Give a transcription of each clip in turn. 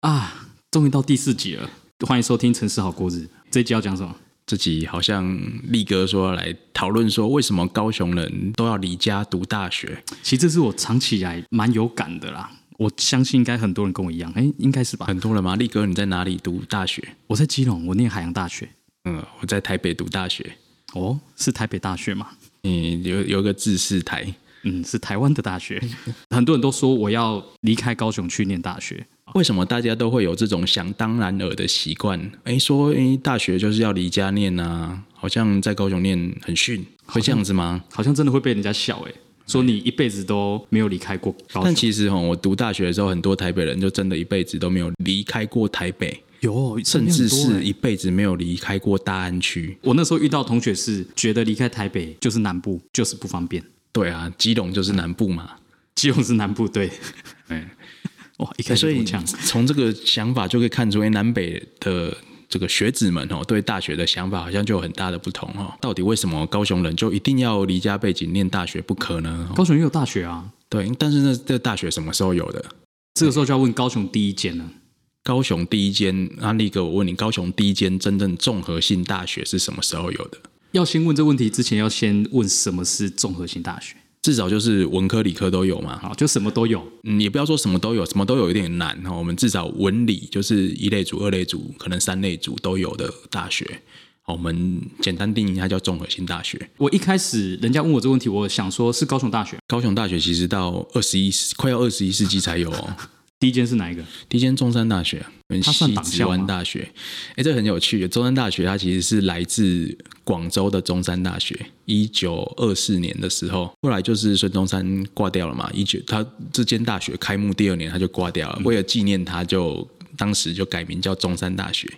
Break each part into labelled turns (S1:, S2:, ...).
S1: 啊，终于到第四集了，欢迎收听《城市好过日》。这一集要讲什么？
S2: 这集好像力哥说要来讨论说，为什么高雄人都要离家读大学？
S1: 其实这是我长期以来蛮有感的啦。我相信应该很多人跟我一样，哎，应该是吧？
S2: 很多人吗？力哥，你在哪里读大学？
S1: 我在基隆，我念海洋大学。
S2: 嗯，我在台北读大学。
S1: 哦，是台北大学吗？
S2: 嗯，有有个字是台。
S1: 嗯，是台湾的大学。很多人都说我要离开高雄去念大学。
S2: 为什么大家都会有这种想当然尔的习惯？哎，说哎，大学就是要离家念啊，好像在高雄念很逊，会这样子吗？
S1: 好像真的会被人家笑哎，说你一辈子都没有离开过高雄。
S2: 但其实哈，我读大学的时候，很多台北人就真的一辈子都没有离开过台北，
S1: 有
S2: 甚至是一辈子没有离开过大安区。
S1: 我那时候遇到同学是觉得离开台北就是南部，就是不方便。
S2: 对啊，基隆就是南部嘛，
S1: 基隆是南部，对，
S2: 哎，
S1: 哇，一开始不强，
S2: 从这个想法就可以看出，哎，南北的这个学子们哦，对大学的想法好像就有很大的不同哦。到底为什么高雄人就一定要离家背景念大学不可呢？
S1: 高雄也有大学啊，
S2: 对，但是那这大学什么时候有的？
S1: 这个时候就要问高雄第一间了。
S2: 高雄第一间，安利哥，我问你，高雄第一间真正综合性大学是什么时候有的？
S1: 要先问这问题之前，要先问什么是综合性大学？
S2: 至少就是文科、理科都有嘛。
S1: 好，就什么都有。
S2: 嗯，也不要说什么都有，什么都有有点难哈。我们至少文理就是一类组、二类组，可能三类组都有的大学。好，我们简单定义它叫综合性大学。
S1: 我一开始人家问我这个问题，我想说是高雄大学。
S2: 高雄大学其实到二十一快要二十一世纪才有。
S1: 第一间是哪一个？
S2: 第一间中山大学，
S1: 它算党校
S2: 大学，哎，这很有趣。中山大学它其实是来自广州的中山大学。一九二四年的时候，后来就是孙中山挂掉了嘛。一九他这间大学开幕第二年他就挂掉了，为了纪念他，就当时就改名叫中山大学。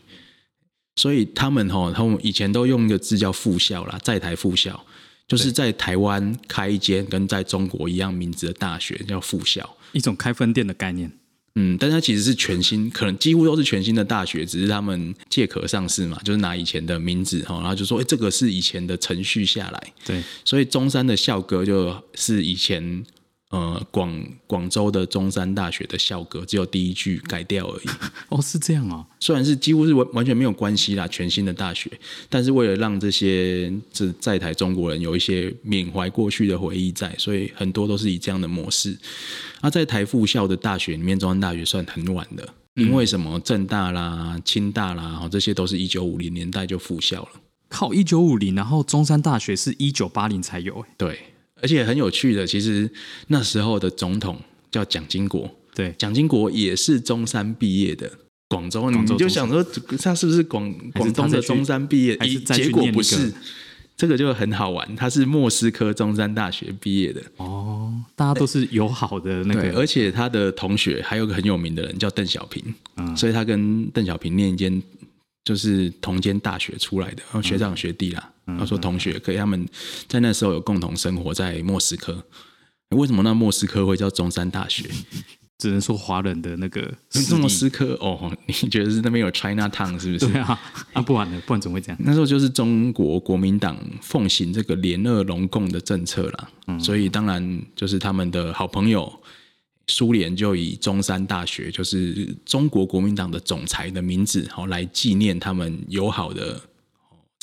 S2: 所以他们哈，他们以前都用一个字叫副校啦，在台副校，就是在台湾开一间跟在中国一样名字的大学叫副校，
S1: 一种开分店的概念。
S2: 嗯，但它其实是全新，可能几乎都是全新的大学，只是他们借壳上市嘛，就是拿以前的名字哈，然后就说，哎，这个是以前的程序下来，
S1: 对，
S2: 所以中山的校歌就是以前。呃，广广州的中山大学的校歌只有第一句改掉而已。
S1: 哦，是这样啊。
S2: 虽然是几乎是完完全没有关系啦，全新的大学，但是为了让这些这在台中国人有一些缅怀过去的回忆在，所以很多都是以这样的模式。那在台附校的大学里面，中山大学算很晚的，因为什么正大啦、清大啦，哦这些都是一九五零年代就复校了。
S1: 靠，一九五零，然后中山大学是一九八零才有。
S2: 对。而且很有趣的，其实那时候的总统叫蒋经国，
S1: 对，
S2: 蒋经国也是中山毕业的，广州，你就想说他是不是广广东的中山毕业？结果不是，这个就很好玩，他是莫斯科中山大学毕业的。
S1: 哦，大家都是友好的那个，
S2: 而且他的同学还有个很有名的人叫邓小平，所以他跟邓小平念一间就是同间大学出来的，学长学弟啦。他说：“同学，可以他们在那时候有共同生活在莫斯科。为什么那莫斯科会叫中山大学？
S1: 只能说华人的那个
S2: 莫斯科哦，你觉得是那边有 China Town 是不是？
S1: 对啊，啊不然呢？不然怎么会这样？
S2: 那时候就是中国国民党奉行这个联俄容共的政策啦，所以当然就是他们的好朋友苏联就以中山大学，就是中国国民党的总裁的名字，好来纪念他们友好的。”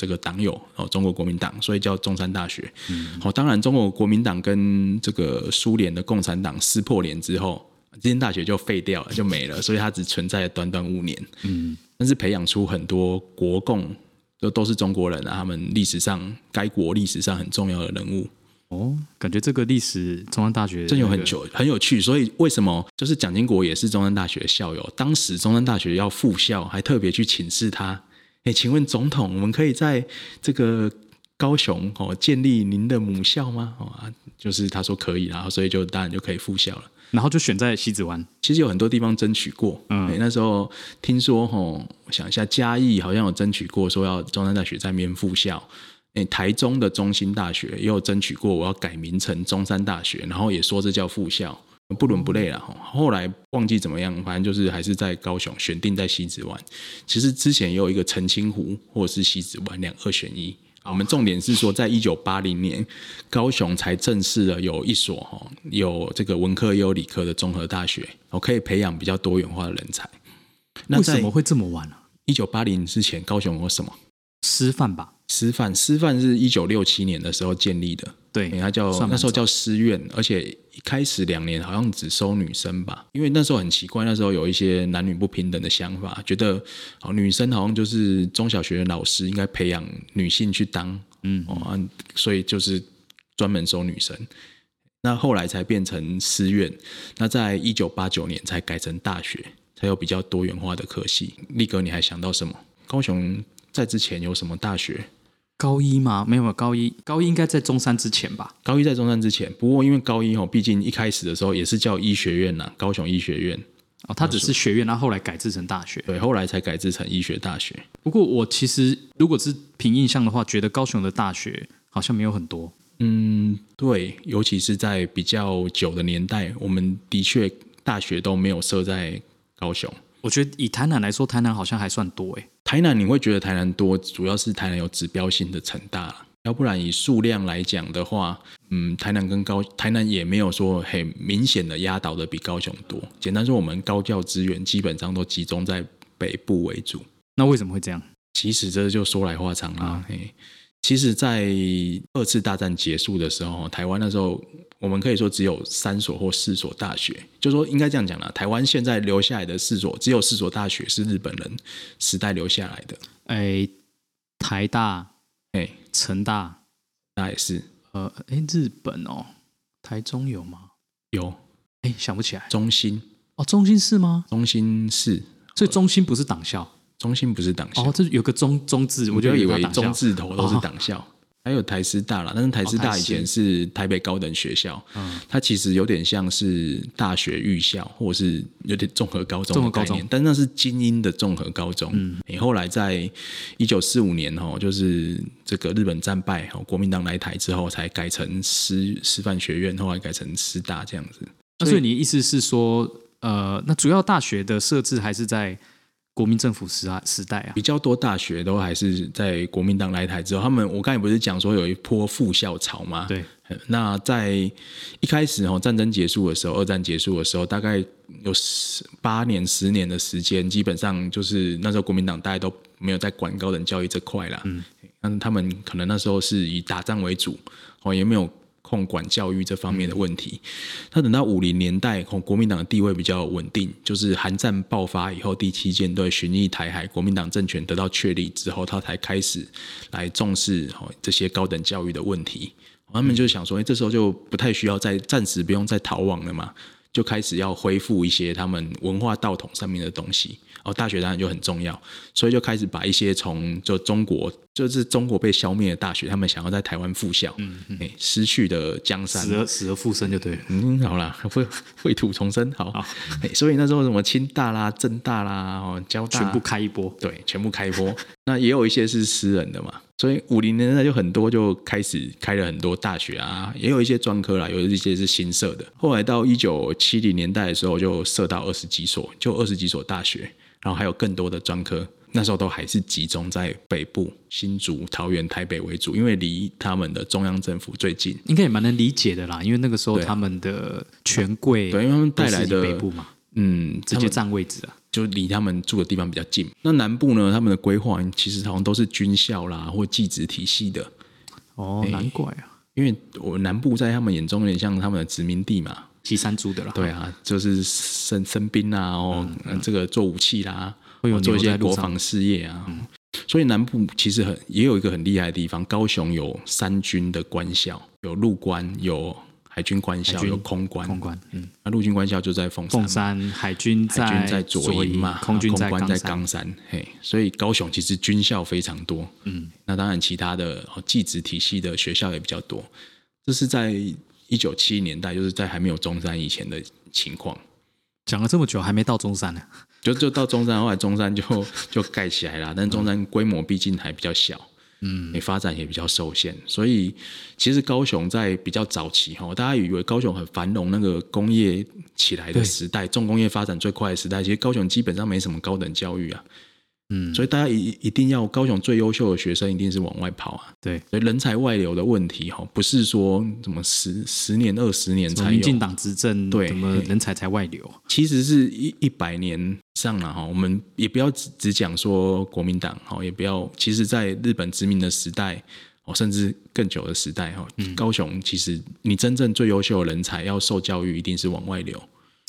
S2: 这个党友哦，中国国民党，所以叫中山大学。好，当然，中国国民党跟这个苏联的共产党撕破脸之后，这间大学就废掉了，就没了。所以它只存在了短短五年。嗯，但是培养出很多国共都都是中国人啊，他们历史上该国历史上很重要的人物。
S1: 哦，感觉这个历史中山大学
S2: 真有很久，很有趣。所以为什么就是蒋经国也是中山大学的校友？当时中山大学要复校，还特别去请示他。哎，请问总统，我们可以在这个高雄哦建立您的母校吗？哦啊，就是他说可以，然后所以就当然就可以复校了，
S1: 然后就选在西子湾。
S2: 其实有很多地方争取过，嗯，那时候听说吼，我想一下，嘉义好像有争取过，说要中山大学在那边复校。哎，台中的中心大学也有争取过，我要改名成中山大学，然后也说这叫复校。不伦不类了哈，后来忘记怎么样，反正就是还是在高雄选定在西子湾。其实之前也有一个澄清湖或者是西子湾两二选一。我们重点是说，在一九八零年，高雄才正式的有一所哈有这个文科也有理科的综合大学，我可以培养比较多元化的人才。那在
S1: 为什么会这么晚啊？
S2: 一九八零之前，高雄有什么？
S1: 师范吧？
S2: 师范，师范是一九六七年的时候建立的，
S1: 对，
S2: 它叫那时候叫师院，而且一开始两年好像只收女生吧，因为那时候很奇怪，那时候有一些男女不平等的想法，觉得哦女生好像就是中小学的老师应该培养女性去当，
S1: 嗯
S2: 哦，啊所以就是专门收女生。那后来才变成师院，那在一九八九年才改成大学，才有比较多元化的科系。力哥，你还想到什么？高雄在之前有什么大学？
S1: 高一吗？没有，没有高一，高一应该在中山之前吧？
S2: 高一在中山之前，不过因为高一哦，毕竟一开始的时候也是叫医学院呐，高雄医学院，
S1: 哦，它只是学院，然后后来改制成大学。
S2: 对，后来才改制成医学大学。
S1: 不过我其实如果是凭印象的话，觉得高雄的大学好像没有很多。
S2: 嗯，对，尤其是在比较久的年代，我们的确大学都没有设在高雄。
S1: 我觉得以台南来说，台南好像还算多诶。
S2: 台南你会觉得台南多，主要是台南有指标性的成大了要不然以数量来讲的话，嗯，台南跟高台南也没有说很明显的压倒的比高雄多。简单说，我们高教资源基本上都集中在北部为主。
S1: 那为什么会这样？
S2: 其实这就说来话长啦。嘿，其实，在二次大战结束的时候，台湾那时候我们可以说只有三所或四所大学，就说应该这样讲啦。台湾现在留下来的四所，只有四所大学是日本人时代留下来的。
S1: 诶，台大、
S2: 哎，
S1: 成大，
S2: 那也是
S1: 呃，诶，日本哦，台中有吗？
S2: 有
S1: 诶，想不起来。
S2: 中心，
S1: 哦，中心是吗？
S2: 中心是
S1: 所以中心不是党校。
S2: 中心不是党校，
S1: 哦，这有个中中字，我
S2: 我就以为中字头都是党校。还有台师大啦，但是台师大以前是台北高等学校，
S1: 嗯。
S2: 它其实有点像是大学预校，或者是有点综合高中
S1: 综合高中。
S2: 的概念，但那是精英的综合高中。嗯，你后来在一九四五年哦，就是这个日本战败哦，国民党来台之后，才改成师师范学院，后来改成师大这样子。
S1: 那所以你意思是说，呃，那主要大学的设置还是在国民政府时啊时代啊？
S2: 比较多大学都还是在国民党来台之后，他们我刚才不是讲说有一波复校潮吗？
S1: 对，
S2: 那在一开始哦，战争结束的时候，二战结束的时候，大概有十八年、十年的时间，基本上就是那时候国民党大家都没有在管高等教育这块啦。嗯，那他们可能那时候是以打仗为主，哦，也没有控管教育这方面的问题。那等到五零年代，哦，国民党的地位比较稳定，就是韩战爆发以后，第七舰队巡弋台海，国民党政权得到确立之后，他才开始来重视哦这些高等教育的问题。他们就想说，哎、这时候就不太需要再暂时不用再逃亡了嘛，就开始要恢复一些他们文化道统上面的东西。哦，大学当然就很重要，所以就开始把一些从就中国就是中国被消灭的大学，他们想要在台湾复校，嗯嗯，失去的江山，
S1: 死而死而复生就对了。
S2: 嗯，好啦，秽秽土重生，好，哎所以那时候什么清大啦、政大啦、哦交大，
S1: 全部开一波。
S2: 对，全部开播。那也有一些是私人的嘛，所以五零年代就很多就开始开了很多大学啊，也有一些专科啦，有一些是新设的。后来到一九七零年代的时候，就设到二十几所，就二十几所大学，然后还有更多的专科。那时候都还是集中在北部、新竹、桃园、台北为主，因为离他们的中央政府最近。
S1: 应该也蛮能理解的啦，因为那个时候他们的权贵
S2: 对，因为他们带来的
S1: 北部嘛，
S2: 嗯，这些
S1: 他们占位置啊。
S2: 就离他们住的地方比较近。那南部呢，他们的规划其实好像都是军校啦或技职体系的，
S1: 哦，难怪啊，
S2: 因为我南部在他们眼中有点像他们的殖民地嘛。
S1: 西山猪的啦。
S2: 对啊，就是生生兵啊，哦，呃这个做武器啦，
S1: 会有
S2: 哦做一些国防事业啊。所以南部其实很也有一个很厉害的地方，高雄有三军的官校，有陆官，有海军官校，有空官。
S1: 空关，嗯，
S2: 那陆军官校就在凤山，
S1: 凤山海军在
S2: 海军在左营嘛，
S1: 空军在
S2: 在
S1: 冈山。
S2: 山，嘿，所以高雄其实军校非常多，嗯，那当然其他的哦技职体系的学校也比较多，这是在一九七零年代，就是在还没有中山以前的情况，
S1: 讲了这么久还没到中山呢，
S2: 就就到中山，后来中山就就盖起来了，但中山规模毕竟还比较小。嗯，发展也比较受限，所以其实高雄在比较早期哈，大家以为高雄很繁荣，那个工业起来的时代，重工业发展最快的时代，其实高雄基本上没什么高等教育啊。
S1: 嗯，
S2: 所以大家一一定要高雄最优秀的学生一定是往外跑啊。
S1: 对，
S2: 所以人才外流的问题哈，不是说怎么十十年二十年才有，
S1: 民进党执政，
S2: 对
S1: 怎么人才才外流？
S2: 其实是一一百年上了哈。我们也不要只只讲说国民党哈，也不要，其实在日本殖民的时代哦，甚至更久的时代哈，高雄其实你真正最优秀的人才要受教育，一定是往外流。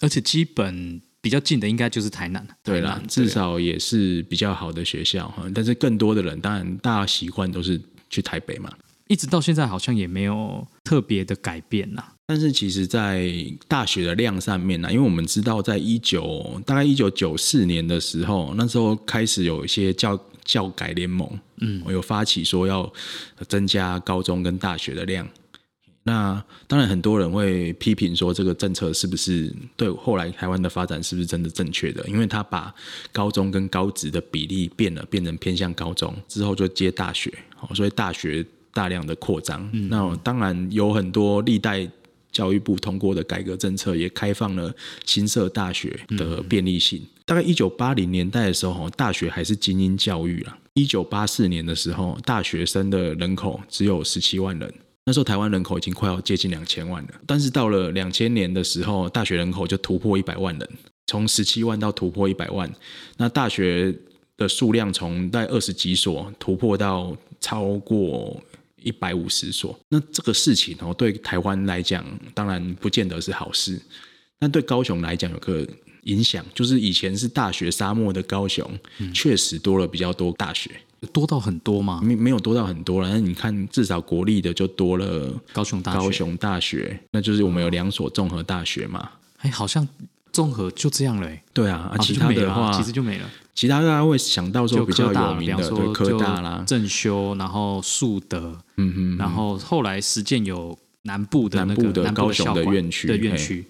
S1: 而且基本比较近的应该就是台南，
S2: 对啦，至少也是比较好的学校哈。但是更多的人，当然大家习惯都是去台北嘛。
S1: 一直到现在好像也没有特别的改变呐。
S2: 但是其实，在大学的量上面呢，因为我们知道，在一九大概一九九四年的时候，那时候开始有一些教教改联盟，嗯，我有发起说要增加高中跟大学的量。那当然，很多人会批评说，这个政策是不是对后来台湾的发展是不是真的正确的？因为他把高中跟高职的比例变了，变成偏向高中之后就接大学，所以大学大量的扩张。那当然有很多历代教育部通过的改革政策，也开放了新设大学的便利性。大概一九八零年代的时候，大学还是精英教育啊。一九八四年的时候，大学生的人口只有十七万人。那时候台湾人口已经快要接近两千万了，但是到了两千年的时候，大学人口就突破一百万人，从十七万到突破一百万。那大学的数量从在二十几所突破到超过一百五十所。那这个事情哦，对台湾来讲，当然不见得是好事，但对高雄来讲有个影响，就是以前是大学沙漠的高雄，确实多了比较多大学。
S1: 多到很多吗？
S2: 没没有多到很多了，但你看，至少国立的就多了
S1: 高雄大学，
S2: 高雄大学，那就是我们有两所综合大学嘛。
S1: 哎，好像综合就这样了。
S2: 对啊，其他的话
S1: 其实就没了。
S2: 其他大家会想到说比较有名的，对科大啦、
S1: 正修，然后树德，嗯哼，然后后来实践有南部的
S2: 南部的高雄的院区
S1: 的院区，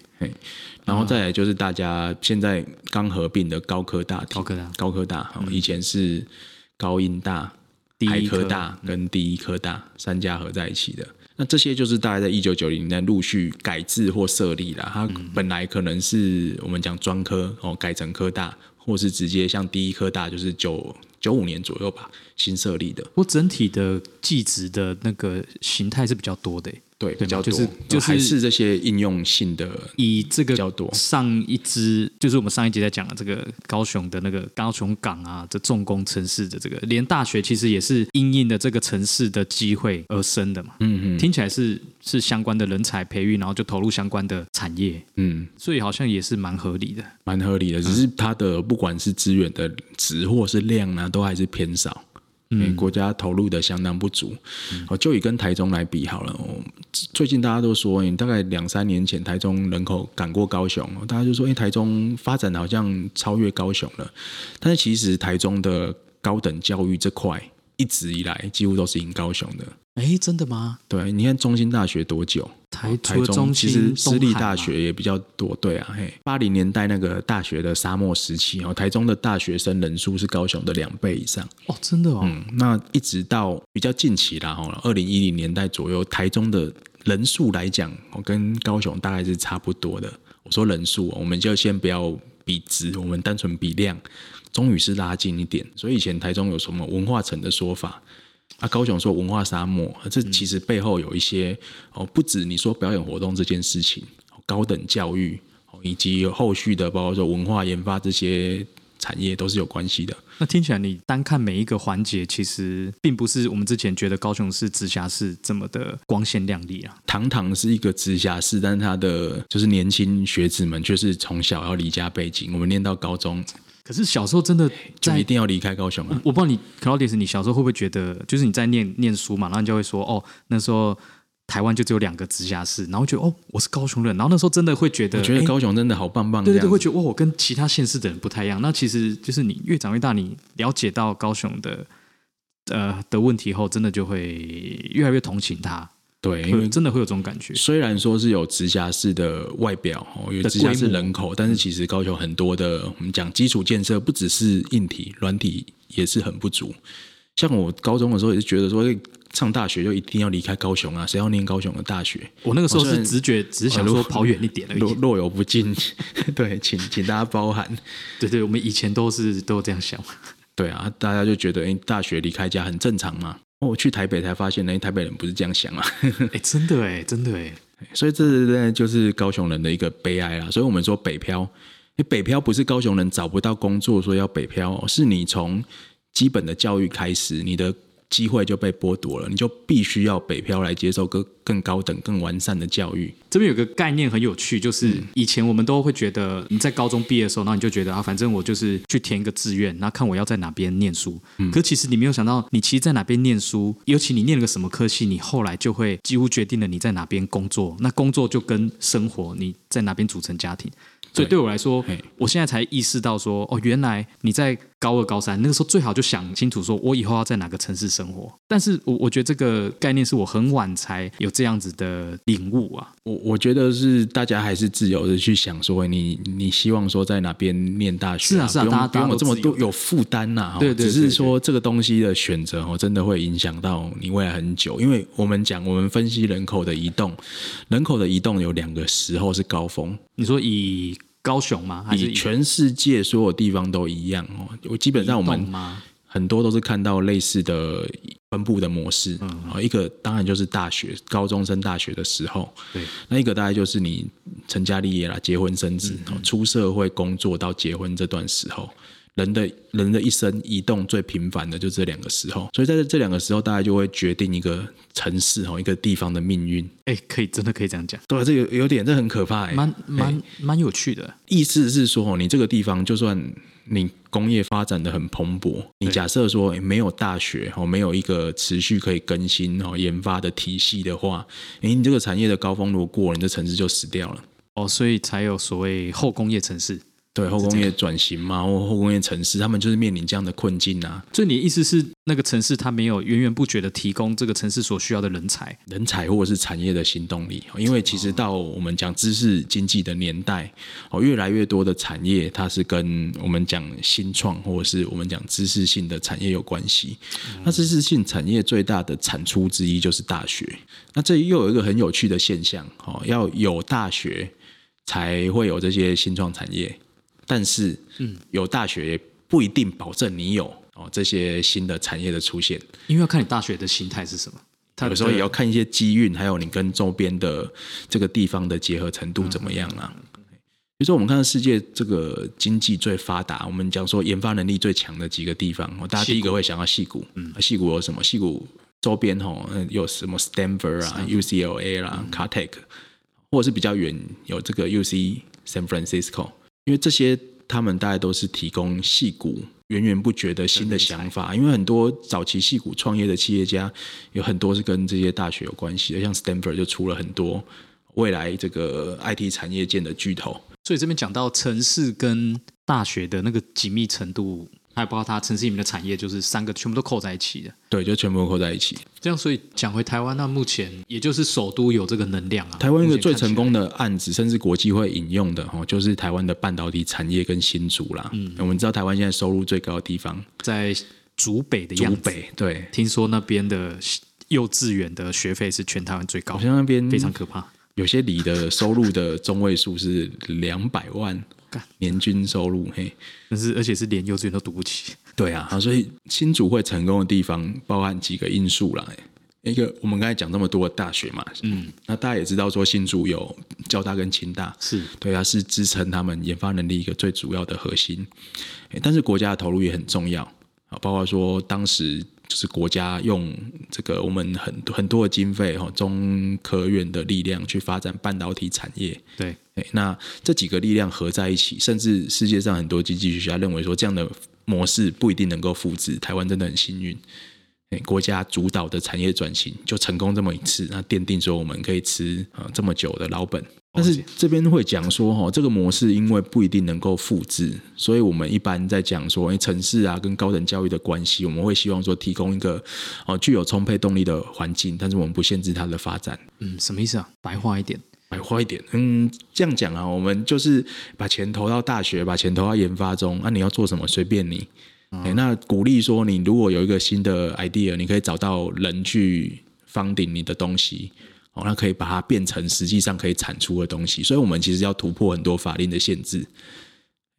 S2: 然后再来就是大家现在刚合并的高科大，
S1: 高科大，
S2: 高科大，以前是。高音大、海科大跟第一科大三家合在一起的，那这些就是大概在一九九零年陆续改制或设立了。它本来可能是我们讲专科哦，改成科大，或是直接像第一科大，就是九九五年左右吧新设立的。
S1: 我整体的技职的那个形态是比较多的。
S2: 对，比较
S1: 就是就是
S2: 还是这些应用性的，
S1: 以这个
S2: 比较多。
S1: 上一支就是我们上一集在讲的这个高雄的那个高雄港啊，这重工城市的这个连大学，其实也是因应的这个城市的机会而生的嘛。嗯嗯，听起来是是相关的人才培育，然后就投入相关的产业。嗯，所以好像也是蛮合理的，
S2: 蛮合理的。只是它的不管是资源的值或是量呢，都还是偏少。嗯，国家投入的相当不足。哦，就以跟台中来比好了。哦，最近大家都说，你大概两三年前台中人口赶过高雄，大家就说，哎，台中发展好像超越高雄了。但是其实台中的高等教育这块，一直以来几乎都是赢高雄的。
S1: 哎，真的吗？
S2: 对，你看中心大学多久？
S1: 台
S2: 台
S1: 中
S2: 其实私立大学也比较多。对啊，嘿，八零年代那个大学的沙漠时期哦，台中的大学生人数是高雄的两倍以上。
S1: 哦，真的哦。
S2: 嗯，那一直到比较近期啦，哈，二零一零年代左右，台中的人数来讲，我跟高雄大概是差不多的。我说人数，我们就先不要比值，我们单纯比量，终于是拉近一点。所以以前台中有什么文化城的说法？啊，高雄说文化沙漠，这其实背后有一些哦，不止你说表演活动这件事情，高等教育以及后续的，包括说文化研发这些产业都是有关系的。
S1: 那听起来你单看每一个环节，其实并不是我们之前觉得高雄市直辖市这么的光鲜亮丽啊。
S2: 堂堂是一个直辖市，但是他的就是年轻学子们却是从小要离家背景，我们念到高中。
S1: 可是小时候真的
S2: 就一定要离开高雄啊！
S1: 我不知道你 Claudius，你小时候会不会觉得，就是你在念念书嘛，然后你就会说，哦，那时候台湾就只有两个直辖市，然后觉得，哦，我是高雄人，然后那时候真的会觉得，
S2: 我觉得高雄真的好棒棒，
S1: 对对对，会觉得，哦，我跟其他县市的人不太一样。那其实就是你越长越大，你了解到高雄的呃的问题后，真的就会越来越同情他。
S2: 对，因为
S1: 真的会有这种感觉。
S2: 虽然说是有直辖市的外表，有直辖市人口，但是其实高雄很多的，我们讲基础建设不只是硬体，软体也是很不足。像我高中的时候也是觉得说，上大学就一定要离开高雄啊，谁要念高雄的大学？
S1: 我那个时候是直觉，只是想说跑远一点而已。
S2: 若若有不尽，对，请请大家包涵。
S1: 对对，我们以前都是都这样想。
S2: 对啊，大家就觉得，哎，大学离开家很正常嘛。我去台北才发现，那，台北人不是这样想啊。
S1: 哎，真的哎，真的哎。
S2: 所以这是就是高雄人的一个悲哀啦。所以我们说北漂，你北漂不是高雄人找不到工作，说要北漂，是你从基本的教育开始，你的。机会就被剥夺了，你就必须要北漂来接受更更高等、更完善的教育。
S1: 这边有个概念很有趣，就是以前我们都会觉得你在高中毕业的时候，然后你就觉得啊，反正我就是去填一个志愿，然后看我要在哪边念书。可其实你没有想到，你其实在哪边念书，尤其你念了个什么科系，你后来就会几乎决定了你在哪边工作。那工作就跟生活你在哪边组成家庭。所以对我来说，我现在才意识到说，哦，原来你在高二、高三那个时候最好就想清楚，说我以后要在哪个城市生活。但是，我我觉得这个概念是我很晚才有这样子的领悟啊。
S2: 我我觉得是大家还是自由的去想说，你你希望说在哪边念大学，
S1: 是啊是啊，
S2: 不
S1: 用
S2: 不用有这么多有负担呐。
S1: 对对，
S2: 只是说这个东西的选择哦，真的会影响到你未来很久。因为我们讲，我们分析人口的移动，人口的移动有两个时候是高峰。
S1: 你说以高雄吗？还是
S2: 全世界所有地方都一样哦？我基本上我们很多都是看到类似的分布的模式。嗯，一个当然就是大学高中升大学的时候，
S1: 对，
S2: 那一个大概就是你成家立业啦，结婚生子，出社会工作到结婚这段时候。人的人的一生移动最频繁的就这两个时候，所以在这两个时候，大家就会决定一个城市哦一个地方的命运。
S1: 哎，可以真的可以这样讲。
S2: 对，这有有点这很可怕，
S1: 蛮蛮蛮有趣的。
S2: 意思是说，你这个地方就算你工业发展的很蓬勃，你假设说没有大学哦，没有一个持续可以更新哦研发的体系的话，哎，你这个产业的高峰如果过了，你的城市就死掉了。
S1: 哦，所以才有所谓后工业城市。
S2: 对后工业转型嘛，或后工业城市，他们就是面临这样的困境啊。
S1: 所以你的意思是，那个城市它没有源源不绝的提供这个城市所需要的人才、
S2: 人才或者是产业的新动力？因为其实到我们讲知识经济的年代，哦，越来越多的产业它是跟我们讲新创或者是我们讲知识性的产业有关系。那知识性产业最大的产出之一就是大学。那这又有一个很有趣的现象，哦，要有大学才会有这些新创产业。但是，嗯，有大学也不一定保证你有哦这些新的产业的出现，
S1: 因为要看你大学的心态是什么。
S2: 有时候也要看一些机运，还有你跟周边的这个地方的结合程度怎么样啊。比如说，我们看到世界这个经济最发达，我们讲说研发能力最强的几个地方，大家第一个会想到戏谷。嗯，戏谷有什么？戏谷周边吼有什么？Stanford 啊，UCLA 啦，Caltech，或者是比较远有这个 UC San Francisco。因为这些他们大概都是提供戏骨源源不绝的新的想法，因为很多早期戏骨创业的企业家有很多是跟这些大学有关系的，像 Stanford 就出了很多未来这个 IT 产业界的巨头。
S1: 所以这边讲到城市跟大学的那个紧密程度。还包括它城市里面的产业，就是三个全部都扣在一起的。
S2: 对，就全部扣在一起。
S1: 这样，所以讲回台湾，那目前也就是首都有这个能量啊。
S2: 台湾一个最成功的案子，甚至国际会引用的哦，就是台湾的半导体产业跟新竹啦。嗯，我们知道台湾现在收入最高的地方
S1: 在竹北的样
S2: 子。竹北，对，
S1: 听说那边的幼稚园的学费是全台湾最高，
S2: 好像那边
S1: 非常可怕。
S2: 有些里的收入的中位数是两百万。年均收入嘿，
S1: 但是而且是连幼稚园都读不起。
S2: 对啊，所以新竹会成功的地方包含几个因素啦。一个我们刚才讲这么多大学嘛，嗯，那大家也知道说新竹有交大跟清大，
S1: 是
S2: 对啊，是支撑他们研发能力一个最主要的核心。但是国家的投入也很重要啊，包括说当时。就是国家用这个我们很很多的经费哈，中科院的力量去发展半导体产业。
S1: 对，
S2: 那这几个力量合在一起，甚至世界上很多经济学家认为说，这样的模式不一定能够复制。台湾真的很幸运。国家主导的产业转型就成功这么一次，那奠定说我们可以吃啊这么久的老本。但是这边会讲说哈，这个模式因为不一定能够复制，所以我们一般在讲说，哎，城市啊跟高等教育的关系，我们会希望说提供一个哦具有充沛动力的环境，但是我们不限制它的发展。
S1: 嗯，什么意思啊？白话一点，
S2: 白话一点。嗯，这样讲啊，我们就是把钱投到大学，把钱投到研发中，那你要做什么随便你。哎，那鼓励说，你如果有一个新的 idea，你可以找到人去方顶你的东西，哦，那可以把它变成实际上可以产出的东西。所以，我们其实要突破很多法令的限制。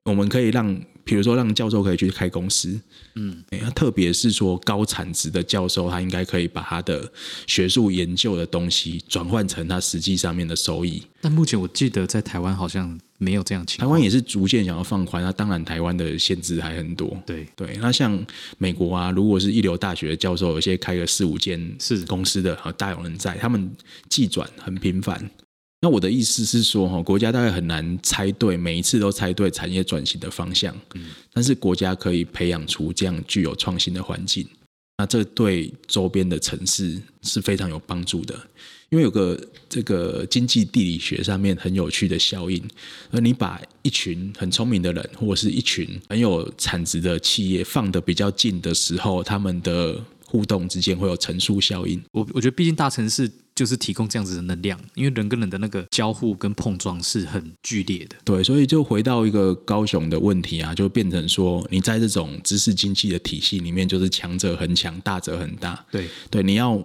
S2: 我们可以让，比如说让教授可以去开公司，嗯，特别是说高产值的教授，他应该可以把他的学术研究的东西转换成他实际上面的收益。
S1: 但目前我记得在台湾好像没有这样情
S2: 况，台湾也是逐渐想要放宽。那当然，台湾的限制还很多。
S1: 对
S2: 对，那像美国啊，如果是一流大学的教授，有些开个四五间是公司的，大有人在，他们计转很频繁。那我的意思是说，哈，国家大概很难猜对，每一次都猜对产业转型的方向。嗯，但是国家可以培养出这样具有创新的环境，那这对周边的城市是非常有帮助的。因为有个这个经济地理学上面很有趣的效应，而你把一群很聪明的人，或者是一群很有产值的企业放得比较近的时候，他们的互动之间会有乘数效应。
S1: 我我觉得，毕竟大城市就是提供这样子的能量，因为人跟人的那个交互跟碰撞是很剧烈的。
S2: 对，所以就回到一个高雄的问题啊，就变成说，你在这种知识经济的体系里面，就是强者很强，大者很大。
S1: 对
S2: 对，你要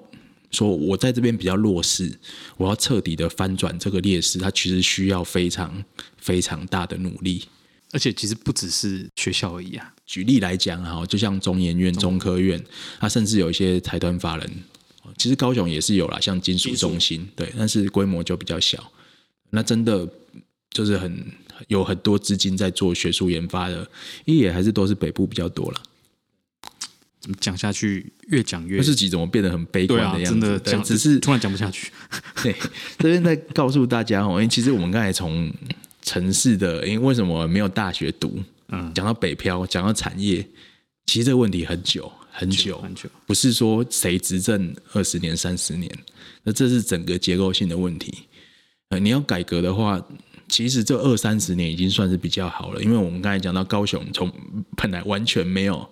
S2: 说我在这边比较弱势，我要彻底的翻转这个劣势，它其实需要非常非常大的努力。
S1: 而且其实不只是学校而已啊。
S2: 举例来讲哈，就像中研院、中科院，它甚至有一些财团法人，其实高雄也是有啦，像金属中心，对，但是规模就比较小。那真的就是很有很多资金在做学术研发的，也还是都是北部比较多了。
S1: 怎么讲下去越讲越
S2: 自己怎么变得很悲观的样
S1: 子？真的讲
S2: 只是
S1: 突然讲不下去。
S2: 对，这边在告诉大家哦，因为其实我们刚才从。城市的，因为为什么没有大学读？嗯，讲到北漂，讲到产业，其实这个问题很久很久
S1: 很久，
S2: 不是说谁执政二十年、三十年，那这是整个结构性的问题。呃，你要改革的话，其实这二三十年已经算是比较好了，因为我们刚才讲到高雄，从本来完全没有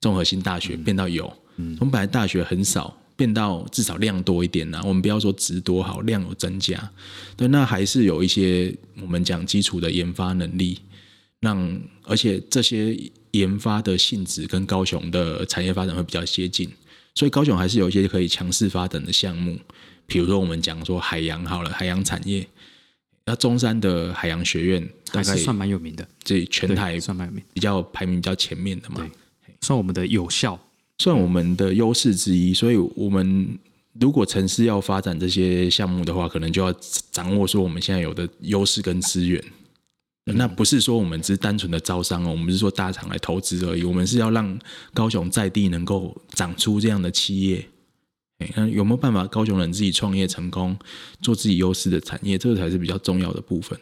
S2: 综合性大学变到有，从本来大学很少。变到至少量多一点呢？我们不要说值多好，量有增加，对，那还是有一些我们讲基础的研发能力，让而且这些研发的性质跟高雄的产业发展会比较接近，所以高雄还是有一些可以强势发展的项目，比如说我们讲说海洋好了，海洋产业，那中山的海洋学院大概
S1: 算蛮有名的，
S2: 这全台
S1: 算蛮有名，
S2: 比较排名比较前面的嘛，
S1: 算我们的有效。
S2: 算我们的优势之一，所以我们如果城市要发展这些项目的话，可能就要掌握说我们现在有的优势跟资源。那不是说我们只是单纯的招商哦，我们是说大厂来投资而已。我们是要让高雄在地能够长出这样的企业。那有没有办法高雄人自己创业成功，做自己优势的产业，这个才是比较重要的部分。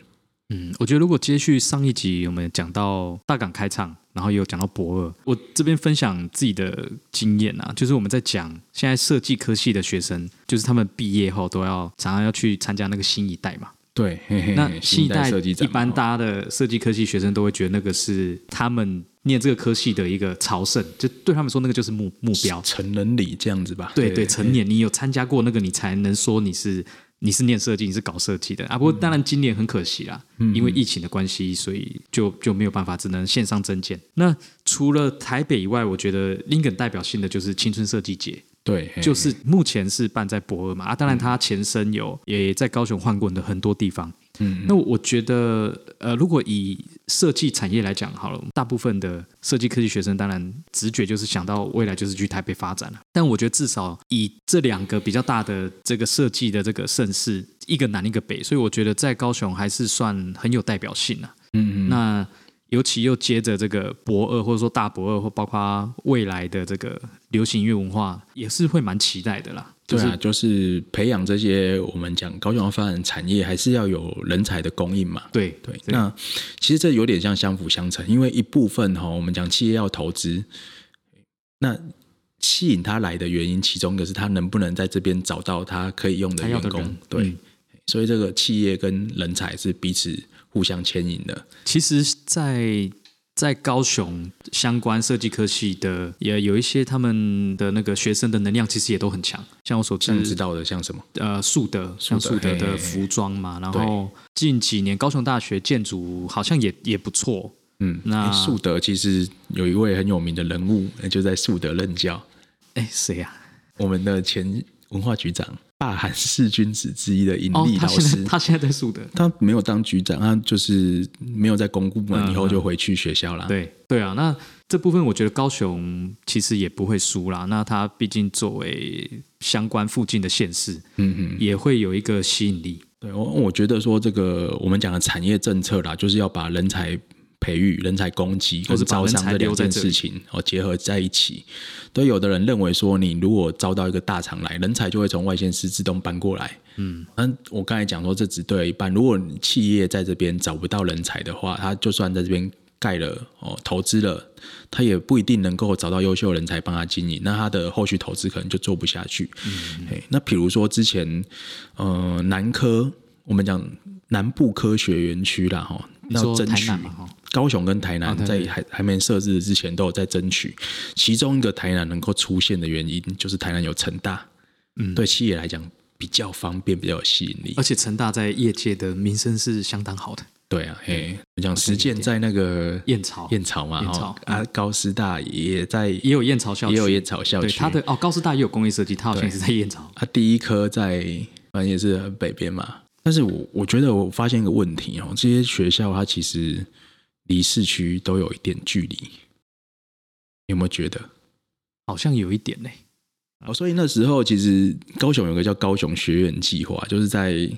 S1: 嗯，我觉得如果接续上一集我们讲到大港开唱。然后也有讲到博二，我这边分享自己的经验啊，就是我们在讲现在设计科系的学生，就是他们毕业后都要常常要去参加那个新一代嘛。
S2: 对，
S1: 那新一
S2: 代
S1: 一般大家的设计科系学生都会觉得那个是他们念这个科系的一个朝圣，就对他们说那个就是目目标
S2: 成人礼这样子吧。
S1: 对对，成年你有参加过那个，你才能说你是。你是念设计，你是搞设计的啊？不过当然今年很可惜啦，因为疫情的关系，所以就就没有办法，只能线上增建。那除了台北以外，我觉得另一个代表性的就是青春设计节。
S2: 对，
S1: 就是目前是办在博尔嘛啊，当然它前身有也在高雄换过的很多地方。嗯，那我觉得呃，如果以设计产业来讲好了，大部分的设计科技学生当然直觉就是想到未来就是去台北发展了。但我觉得至少以这两个比较大的这个设计的这个盛世，一个南一个北，所以我觉得在高雄还是算很有代表性的。嗯嗯，那。尤其又接着这个博二，或者说大博二，或包括未来的这个流行音乐文化，也是会蛮期待的啦。
S2: 对啊，就是培养这些我们讲高雄发展产业，还是要有人才的供应嘛。
S1: 对
S2: 对，那其实这有点像相辅相成，因为一部分哈，我们讲企业要投资，那吸引他来的原因，其中一个是他能不能在这边找到他可以用的员工。对，所以这个企业跟人才是彼此。互相牵引的，
S1: 其实，在在高雄相关设计科系的，也有一些他们的那个学生的能量，其实也都很强。像我所
S2: 知道的，像什么
S1: 呃，树德，像树德的服装嘛。然后近几年高雄大学建筑好像也也不错。
S2: 嗯，那树德其实有一位很有名的人物，就在树德任教。
S1: 哎，谁呀？
S2: 我们的前文化局长。大韩四君子之一的尹
S1: 哦
S2: 力，老师，
S1: 他现在他现在在树德，
S2: 他没有当局长，他就是没有在公部门，以后就回去学校啦。
S1: 对对啊，那这部分我觉得高雄其实也不会输啦。那他毕竟作为相关附近的县市，
S2: 嗯嗯，
S1: 也会有一个吸引力。
S2: 对我我觉得说这个我们讲的产业政策啦，就是要把人才培育、人才供给跟
S1: 或是
S2: 招商这两件事情哦结合在一起。对，有的人认为说，你如果招到一个大厂来，人才就会从外县市自动搬过来。嗯，那我刚才讲说，这只对了一半。如果你企业在这边找不到人才的话，他就算在这边盖了哦，投资了，他也不一定能够找到优秀人才帮他经营，那他的后续投资可能就做不下去。嗯，那比如说之前呃南科，我们讲南部科学园区啦，哈，要争取高雄跟台南在还还没设置之前都有在争取，其中一个台南能够出现的原因就是台南有成大，嗯，对企业来讲比较方便，比较有吸引力
S1: 而。且成大在业界的名声是相当好的。
S2: 对啊，嘿，我讲实践在那个
S1: 燕巢
S2: 燕巢嘛，
S1: 燕巢
S2: 哦啊，高师大也在
S1: 也有燕巢校区，
S2: 也有燕巢校区，
S1: 对它的哦，高师大也有工业设计，它好像也是在燕巢。
S2: 它第一科在反正也是很北边嘛。但是我我觉得我发现一个问题哦，这些学校它其实离市区都有一点距离，有没有觉得？
S1: 好像有一点呢、
S2: 哦，所以那时候其实高雄有个叫高雄学院计划，就是在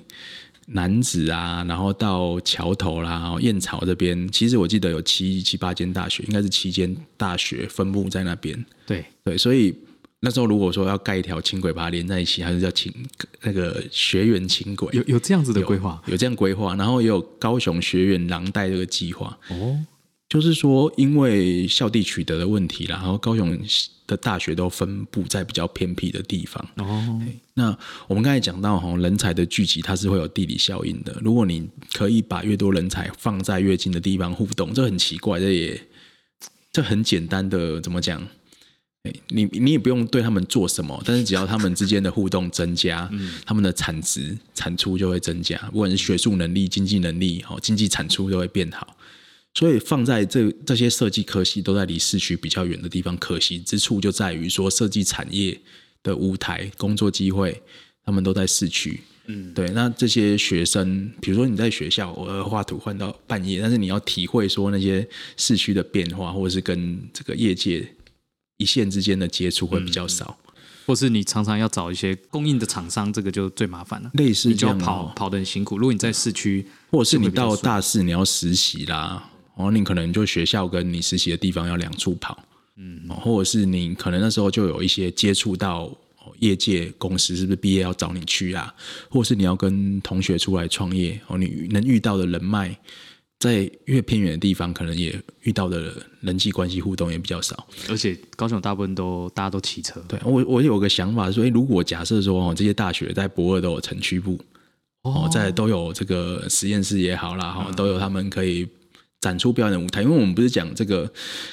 S2: 南子啊，然后到桥头啦、燕巢这边，其实我记得有七七八间大学，应该是七间大学分布在那边。
S1: 对，
S2: 对，所以那时候如果说要盖一条轻轨把它连在一起，还是叫轻那个学园轻轨，
S1: 有有这样子的规划
S2: 有这样规划，然后也有高雄学院廊带这个计划。
S1: 哦。
S2: 就是说，因为校地取得的问题啦，然后高雄的大学都分布在比较偏僻的地方。
S1: 哦，
S2: 那我们刚才讲到哈，人才的聚集它是会有地理效应的。如果你可以把越多人才放在越近的地方互动，这很奇怪，这也这很简单的怎么讲？哎，你你也不用对他们做什么，但是只要他们之间的互动增加，他们的产值产出就会增加，不管是学术能力、经济能力、哦经济产出都会变好。所以放在这这些设计科系都在离市区比较远的地方，可惜之处就在于说设计产业的舞台、工作机会，他们都在市区。嗯，对。那这些学生，比如说你在学校偶尔画图换到半夜，但是你要体会说那些市区的变化，或者是跟这个业界一线之间的接触会比较少。
S1: 或是你常常要找一些供应的厂商，这个就最麻烦了。
S2: 类似
S1: 就要
S2: 这样、
S1: 跑
S2: 哦，
S1: 跑得很辛苦。如果你在市区，
S2: 或者是你到大四你要实习啦，哦，你可能就学校跟你实习的地方要两处跑，嗯，或者是你可能那时候就有一些接触到哦业界公司，是不是毕业要找你去啊？或者是你要跟同学出来创业，哦，你能遇到的人脉，在越偏远的地方，可能也遇到的人际关系互动也比较少。
S1: 而且高雄大部分都大家都骑车，
S2: 对我，我有个想法说，诶如果假设说哦，这些大学在博二都有城区部，哦，在都有这个实验室也好啦，哈、都有他们可以展出表演的舞台。因为我们不是讲这个，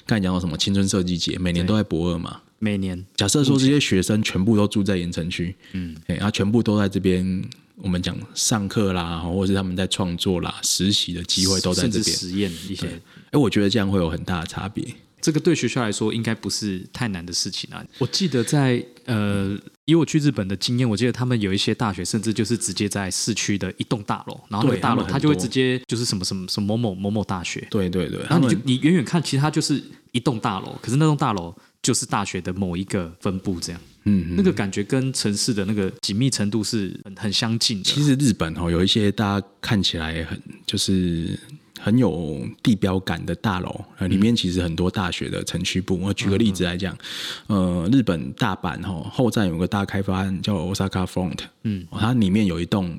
S2: 刚才讲到什么青春设计节，每年都在博二嘛。
S1: 每年。
S2: 假设说这些学生全部都住在盐城区，嗯，哎，然后全部都在这边，我们讲上课啦，或者是他们在创作啦、实习的机会都在
S1: 甚
S2: 这边。
S1: 至实验一些，
S2: 哎，我觉得这样会有很大的差别。
S1: 这个对学校来说应该不是太难的事情啊。我记得在呃，以我去日本的经验，我记得他们有一些大学甚至就是直接在市区的一栋大楼，然后那个大楼它就会直接就是什么什么什么某某某某大学，
S2: 对对对，
S1: 然后你就你远远看，其实它就是一栋大楼，可是那栋大楼就是大学的某一个分部，这样，
S2: 嗯，
S1: 那个感觉跟城市的那个紧密程度是很很相近的。
S2: 其实日本哦，有一些大家看起来很就是很有地标感的大楼，呃，里面其实很多大学的城区部。我举个例子来讲，呃，日本大阪哦后站有个大开发案叫 Osaka Front，嗯，它里面有一栋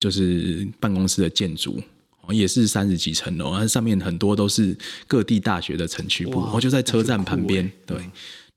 S2: 就是办公室的建筑。哦也是三十几层楼，它上面很多都是各地大学的城区部，
S1: 哇
S2: 然后就在车站旁边对，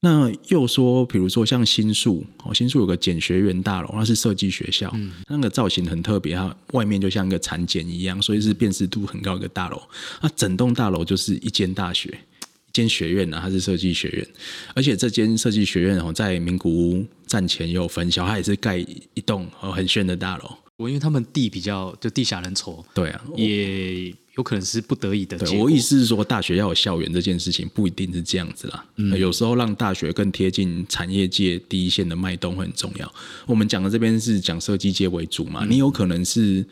S2: 那又说，比如说像新宿，哦，新宿有个简学院大楼，那是设计学校，那个造型很特别，它外面就像一个产检一样，所以是辨识度很高一个大楼。那整栋大楼就是一间大学，一间学院啊，它是设计学院，而且这间设计学院哦，在名古屋站前也有分校，它也是盖一栋哦很炫的大楼。
S1: 我因为他们地比较就地下人稠，
S2: 对啊，
S1: 也有可能是不得已的。
S2: 对我意思是说，大学要有校园这件事情不一定是这样子啦。嗯，有时候让大学更贴近产业界第一线的脉动很重要。我们讲的这边是讲设计界为主嘛，你有可能是，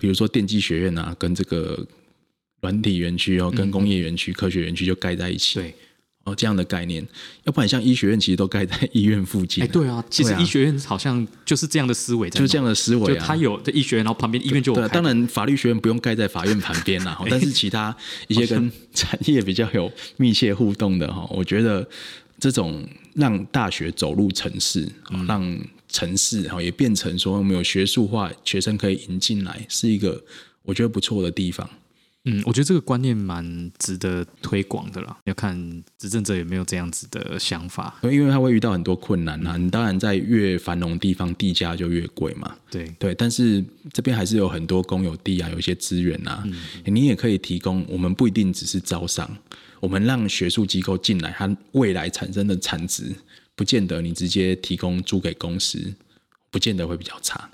S2: 比如说电机学院啊，跟这个软体园区哦，跟工业园区、科学园区就盖在一起。
S1: 对。
S2: 哦，这样的概念，要不然像医学院其实都盖在 医院附近。
S1: 哎，对啊，其实医学院好像就是这样的思维，
S2: 就是这样的思维啊。
S1: 他有的医学院，然后旁边医院就有。
S2: 当然，法律学院不用盖在法院旁边啦，但是其他一些跟 产业比较有密切互动的哈，我觉得这种让大学走入城市，让城市哈也变成说我们有学术化，学生可以引进来，是一个我觉得不错的地方。
S1: 嗯，我觉得这个观念蛮值得推广的啦。要看执政者有没有这样子的想法，
S2: 因为他会遇到很多困难啊。你当然在越繁荣地方，地价就越贵嘛。
S1: 对
S2: 对，但是这边还是有很多公有地啊，有一些资源啊，你也可以提供。我们不一定只是招商，我们让学术机构进来，它未来产生的产值，不见得你直接提供租给公司，不见得会比较差。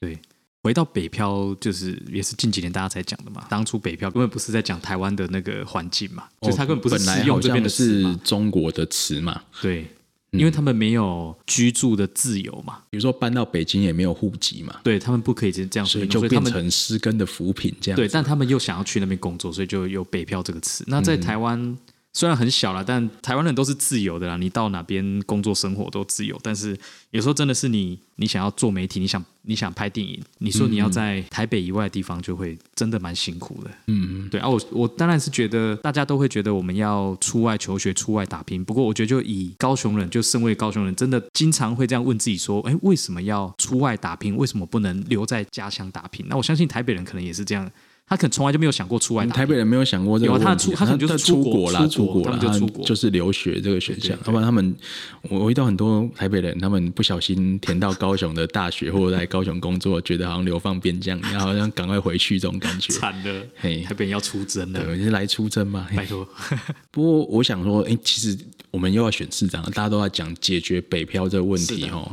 S1: 对。回到北漂，就是也是近几年大家才讲的嘛。当初北漂根本不是在讲台湾的那个环境嘛，就他根本不是使用这边的
S2: 是中国的词嘛。
S1: 对，因为他们没有居住的自由嘛。
S2: 比如说搬到北京也没有户籍嘛。
S1: 对他们不可以这样，
S2: 所以就变成失根的扶贫这样。
S1: 对，但他们又想要去那边工作，所以就有北漂这个词。那在台湾。虽然很小了，但台湾人都是自由的啦。你到哪边工作生活都自由，但是有时候真的是你，你想要做媒体，你想你想拍电影，你说你要在台北以外的地方，就会真的蛮辛苦的。嗯，对啊，我我当然是觉得大家都会觉得我们要出外求学、出外打拼。不过我觉得，就以高雄人，就身为高雄人，真的经常会这样问自己说：，哎，为什么要出外打拼？为什么不能留在家乡打拼？那我相信台北人可能也是这样。他可能从来就没有想过出外。
S2: 台北人没有想过这个问题。
S1: 他出，他可能就是
S2: 出
S1: 国
S2: 啦，出国
S1: 了，就出国，
S2: 就是留学这个选项。要不然他们，我遇到很多台北人，他们不小心填到高雄的大学，或者在高雄工作，觉得好像流放边疆，然后好像赶快回去这种感觉。
S1: 惨了，嘿，台北人要出征了，
S2: 你是来出征吗？
S1: 拜托。
S2: 不过我想说，哎，其实我们又要选市长，大家都在讲解决北漂这个问题哦。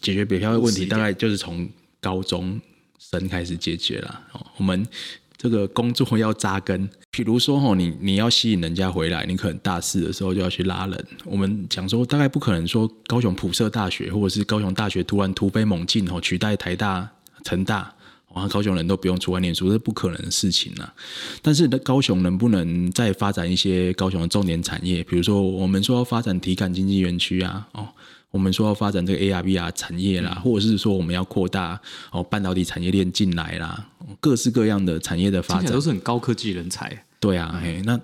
S2: 解决北漂的问题，大概就是从高中生开始解决了。哦，我们。这个工作要扎根，比如说吼，你你要吸引人家回来，你可能大四的时候就要去拉人。我们讲说，大概不可能说高雄普社大学或者是高雄大学突然突飞猛进哦，取代台大、成大，哇，高雄人都不用出外念书，这是不可能的事情呐。但是高雄能不能再发展一些高雄的重点产业？比如说，我们说要发展体感经济园区啊，哦。我们说要发展这个 AR、VR 产业啦，或者是说我们要扩大哦半导体产业链进来啦，各式各样的产业的发展
S1: 都是很高科技人才。
S2: 对啊，那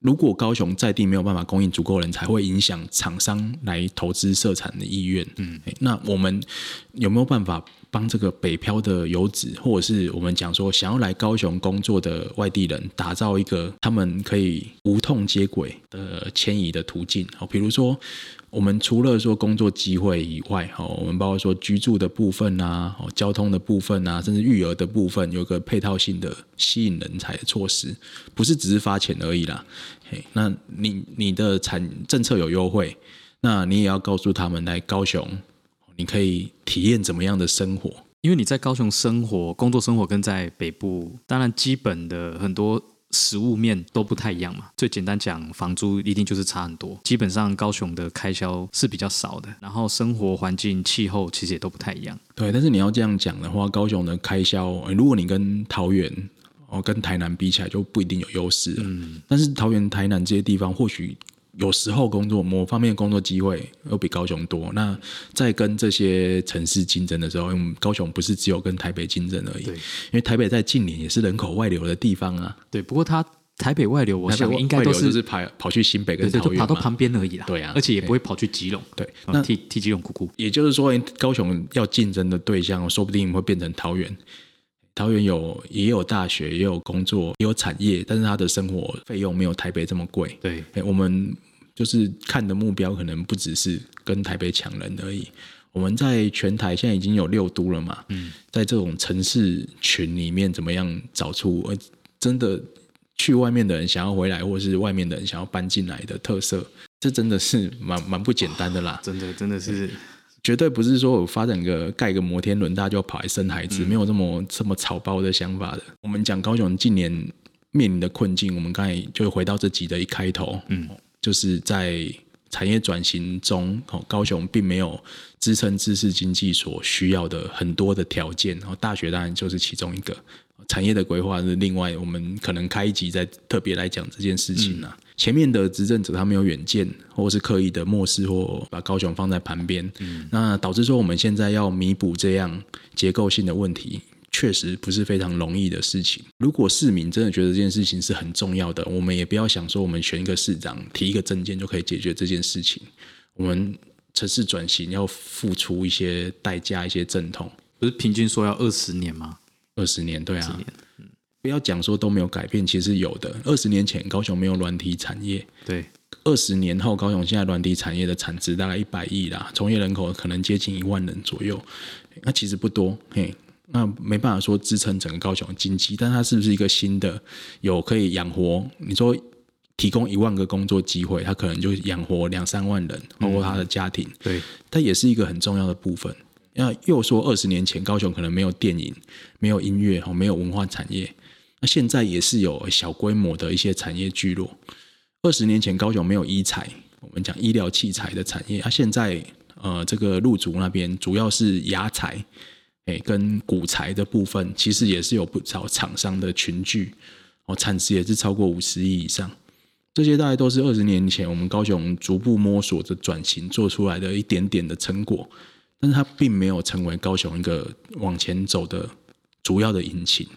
S2: 如果高雄在地没有办法供应足够人才，会影响厂商来投资设产的意愿。嗯，那我们有没有办法帮这个北漂的游子，或者是我们讲说想要来高雄工作的外地人，打造一个他们可以无痛接轨的迁移的途径？哦，比如说。我们除了说工作机会以外，哈，我们包括说居住的部分啊，哦，交通的部分啊，甚至育儿的部分，有个配套性的吸引人才的措施，不是只是发钱而已啦。嘿，那你你的产政策有优惠，那你也要告诉他们来高雄，你可以体验怎么样的生活？
S1: 因为你在高雄生活、工作、生活跟在北部，当然基本的很多。食物面都不太一样嘛，最简单讲，房租一定就是差很多。基本上高雄的开销是比较少的，然后生活环境、气候其实也都不太一样。
S2: 对，但是你要这样讲的话，高雄的开销，如果你跟桃园哦跟台南比起来，就不一定有优势。嗯，但是桃园、台南这些地方或许。有时候工作某方面工作机会又比高雄多，那在跟这些城市竞争的时候，因为高雄不是只有跟台北竞争而已。对，因为台北在近年也是人口外流的地方啊。
S1: 对，不过它台北外流，我想应该都
S2: 是跑跑去新北跟桃园
S1: 跑到旁边而已啦。
S2: 对啊，
S1: 而且也不会跑去基隆。
S2: 对，那
S1: 替替基隆哭哭。
S2: 也就是说，高雄要竞争的对象，说不定会变成桃园。桃园有也有大学，也有工作，也有产业，但是他的生活费用没有台北这么贵。
S1: 对，
S2: 我们。就是看的目标可能不只是跟台北抢人而已。我们在全台现在已经有六都了嘛？嗯，在这种城市群里面，怎么样找出真的去外面的人想要回来，或者是外面的人想要搬进来的特色？这真的是蛮蛮不简单的啦！
S1: 真的真的是
S2: 绝对不是说我发展个盖个摩天轮，大家就跑来生孩子，没有这么这么草包的想法的。我们讲高雄近年。面临的困境，我们刚才就回到这集的一开头，嗯，就是在产业转型中，哦，高雄并没有支撑知识经济所需要的很多的条件，然后大学当然就是其中一个。产业的规划是另外，我们可能开一集再特别来讲这件事情呢。前面的执政者他没有远见，或是刻意的漠视或把高雄放在旁边，那导致说我们现在要弥补这样结构性的问题，确实不是非常容易的事情。如果市民真的觉得这件事情是很重要的，我们也不要想说我们选一个市长提一个证件就可以解决这件事情。我们城市转型要付出一些代价，一些阵痛，
S1: 不是平均说要二十年吗？
S2: 二十年，对啊，不要讲说都没有改变，其实有的。二十年前高雄没有软体产业，
S1: 对。
S2: 二十年后高雄现在软体产业的产值大概一百亿啦，从业人口可能接近一万人左右，那其实不多，嘿，那没办法说支撑整个高雄经济，但它是不是一个新的有可以养活？你说提供一万个工作机会，它可能就养活两三万人，包括他的家庭，
S1: 对，
S2: 它也是一个很重要的部分。那又说二十年前高雄可能没有电影、没有音乐、哈没有文化产业，那现在也是有小规模的一些产业聚落。二十年前高雄没有医材，我们讲医疗器材的产业，它现在呃这个陆竹那边主要是牙材，哎跟骨材的部分，其实也是有不少厂商的群聚，哦产值也是超过五十亿以上。这些大概都是二十年前我们高雄逐步摸索着转型做出来的一点点的成果。但是它并没有成为高雄一个往前走的主要的引擎，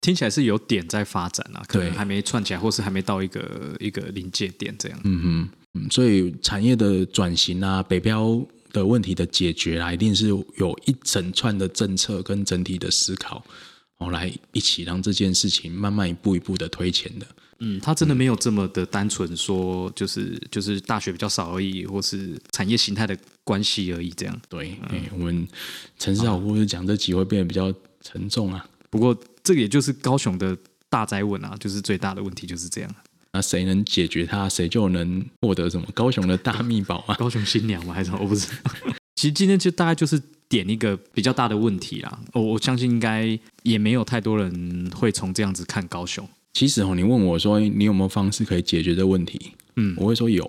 S1: 听起来是有点在发展啊，可能还没串起来，或是还没到一个一个临界点这样。
S2: 嗯哼，嗯，所以产业的转型啊，北漂的问题的解决啊，一定是有一整串的政策跟整体的思考，哦，来一起让这件事情慢慢一步一步的推前的。
S1: 嗯，它真的没有这么的单纯，说就是就是大学比较少而已，或是产业形态的关系而已，这样。
S2: 对，哎，我们城市好故事讲这集会变得比较沉重啊。
S1: 不过这个也就是高雄的大灾问啊，就是最大的问题就是这样。
S2: 那谁能解决它，谁就能获得什么高雄的大秘宝啊？
S1: 高雄新娘吗？还是我不知道。其实今天就大概就是点一个比较大的问题啦。我我相信应该也没有太多人会从这样子看高雄。
S2: 其实哦，你问我说你有没有方式可以解决这问题？嗯，我会说有，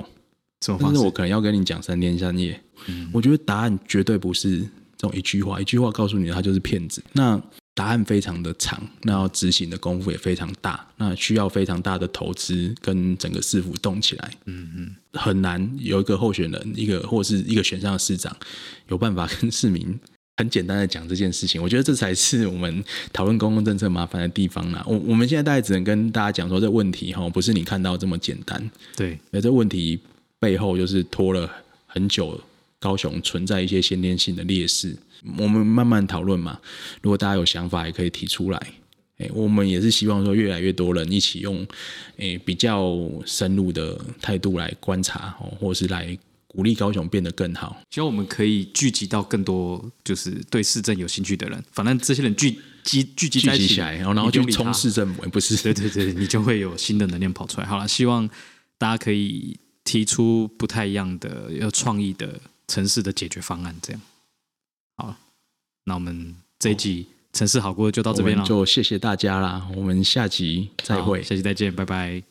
S1: 什么方式？
S2: 我可能要跟你讲三天三夜。嗯，我觉得答案绝对不是这种一句话，一句话告诉你他就是骗子。那答案非常的长，那要执行的功夫也非常大，那需要非常大的投资跟整个市府动起来。嗯嗯，很难有一个候选人，一个或是一个选上的市长有办法跟市民。很简单的讲这件事情，我觉得这才是我们讨论公共政策麻烦的地方啦。我我们现在大概只能跟大家讲说，这问题哈不是你看到这么简单。
S1: 对，
S2: 那这问题背后就是拖了很久，高雄存在一些先天性的劣势。我们慢慢讨论嘛。如果大家有想法，也可以提出来。哎，我们也是希望说，越来越多人一起用诶比较深入的态度来观察，哦，或是来。鼓励高雄变得更好，
S1: 希望我们可以聚集到更多就是对市政有兴趣的人。反正这些人聚集聚集在一
S2: 起来，然后然后就冲市政府，不是？
S1: 对对对，你就会有新的能量跑出来。好了，希望大家可以提出不太一样的、有创意的城市的解决方案。这样，好，那我们这一集城市好过就到这边了，
S2: 就谢谢大家啦。我们下集再会，
S1: 下期再见，拜拜。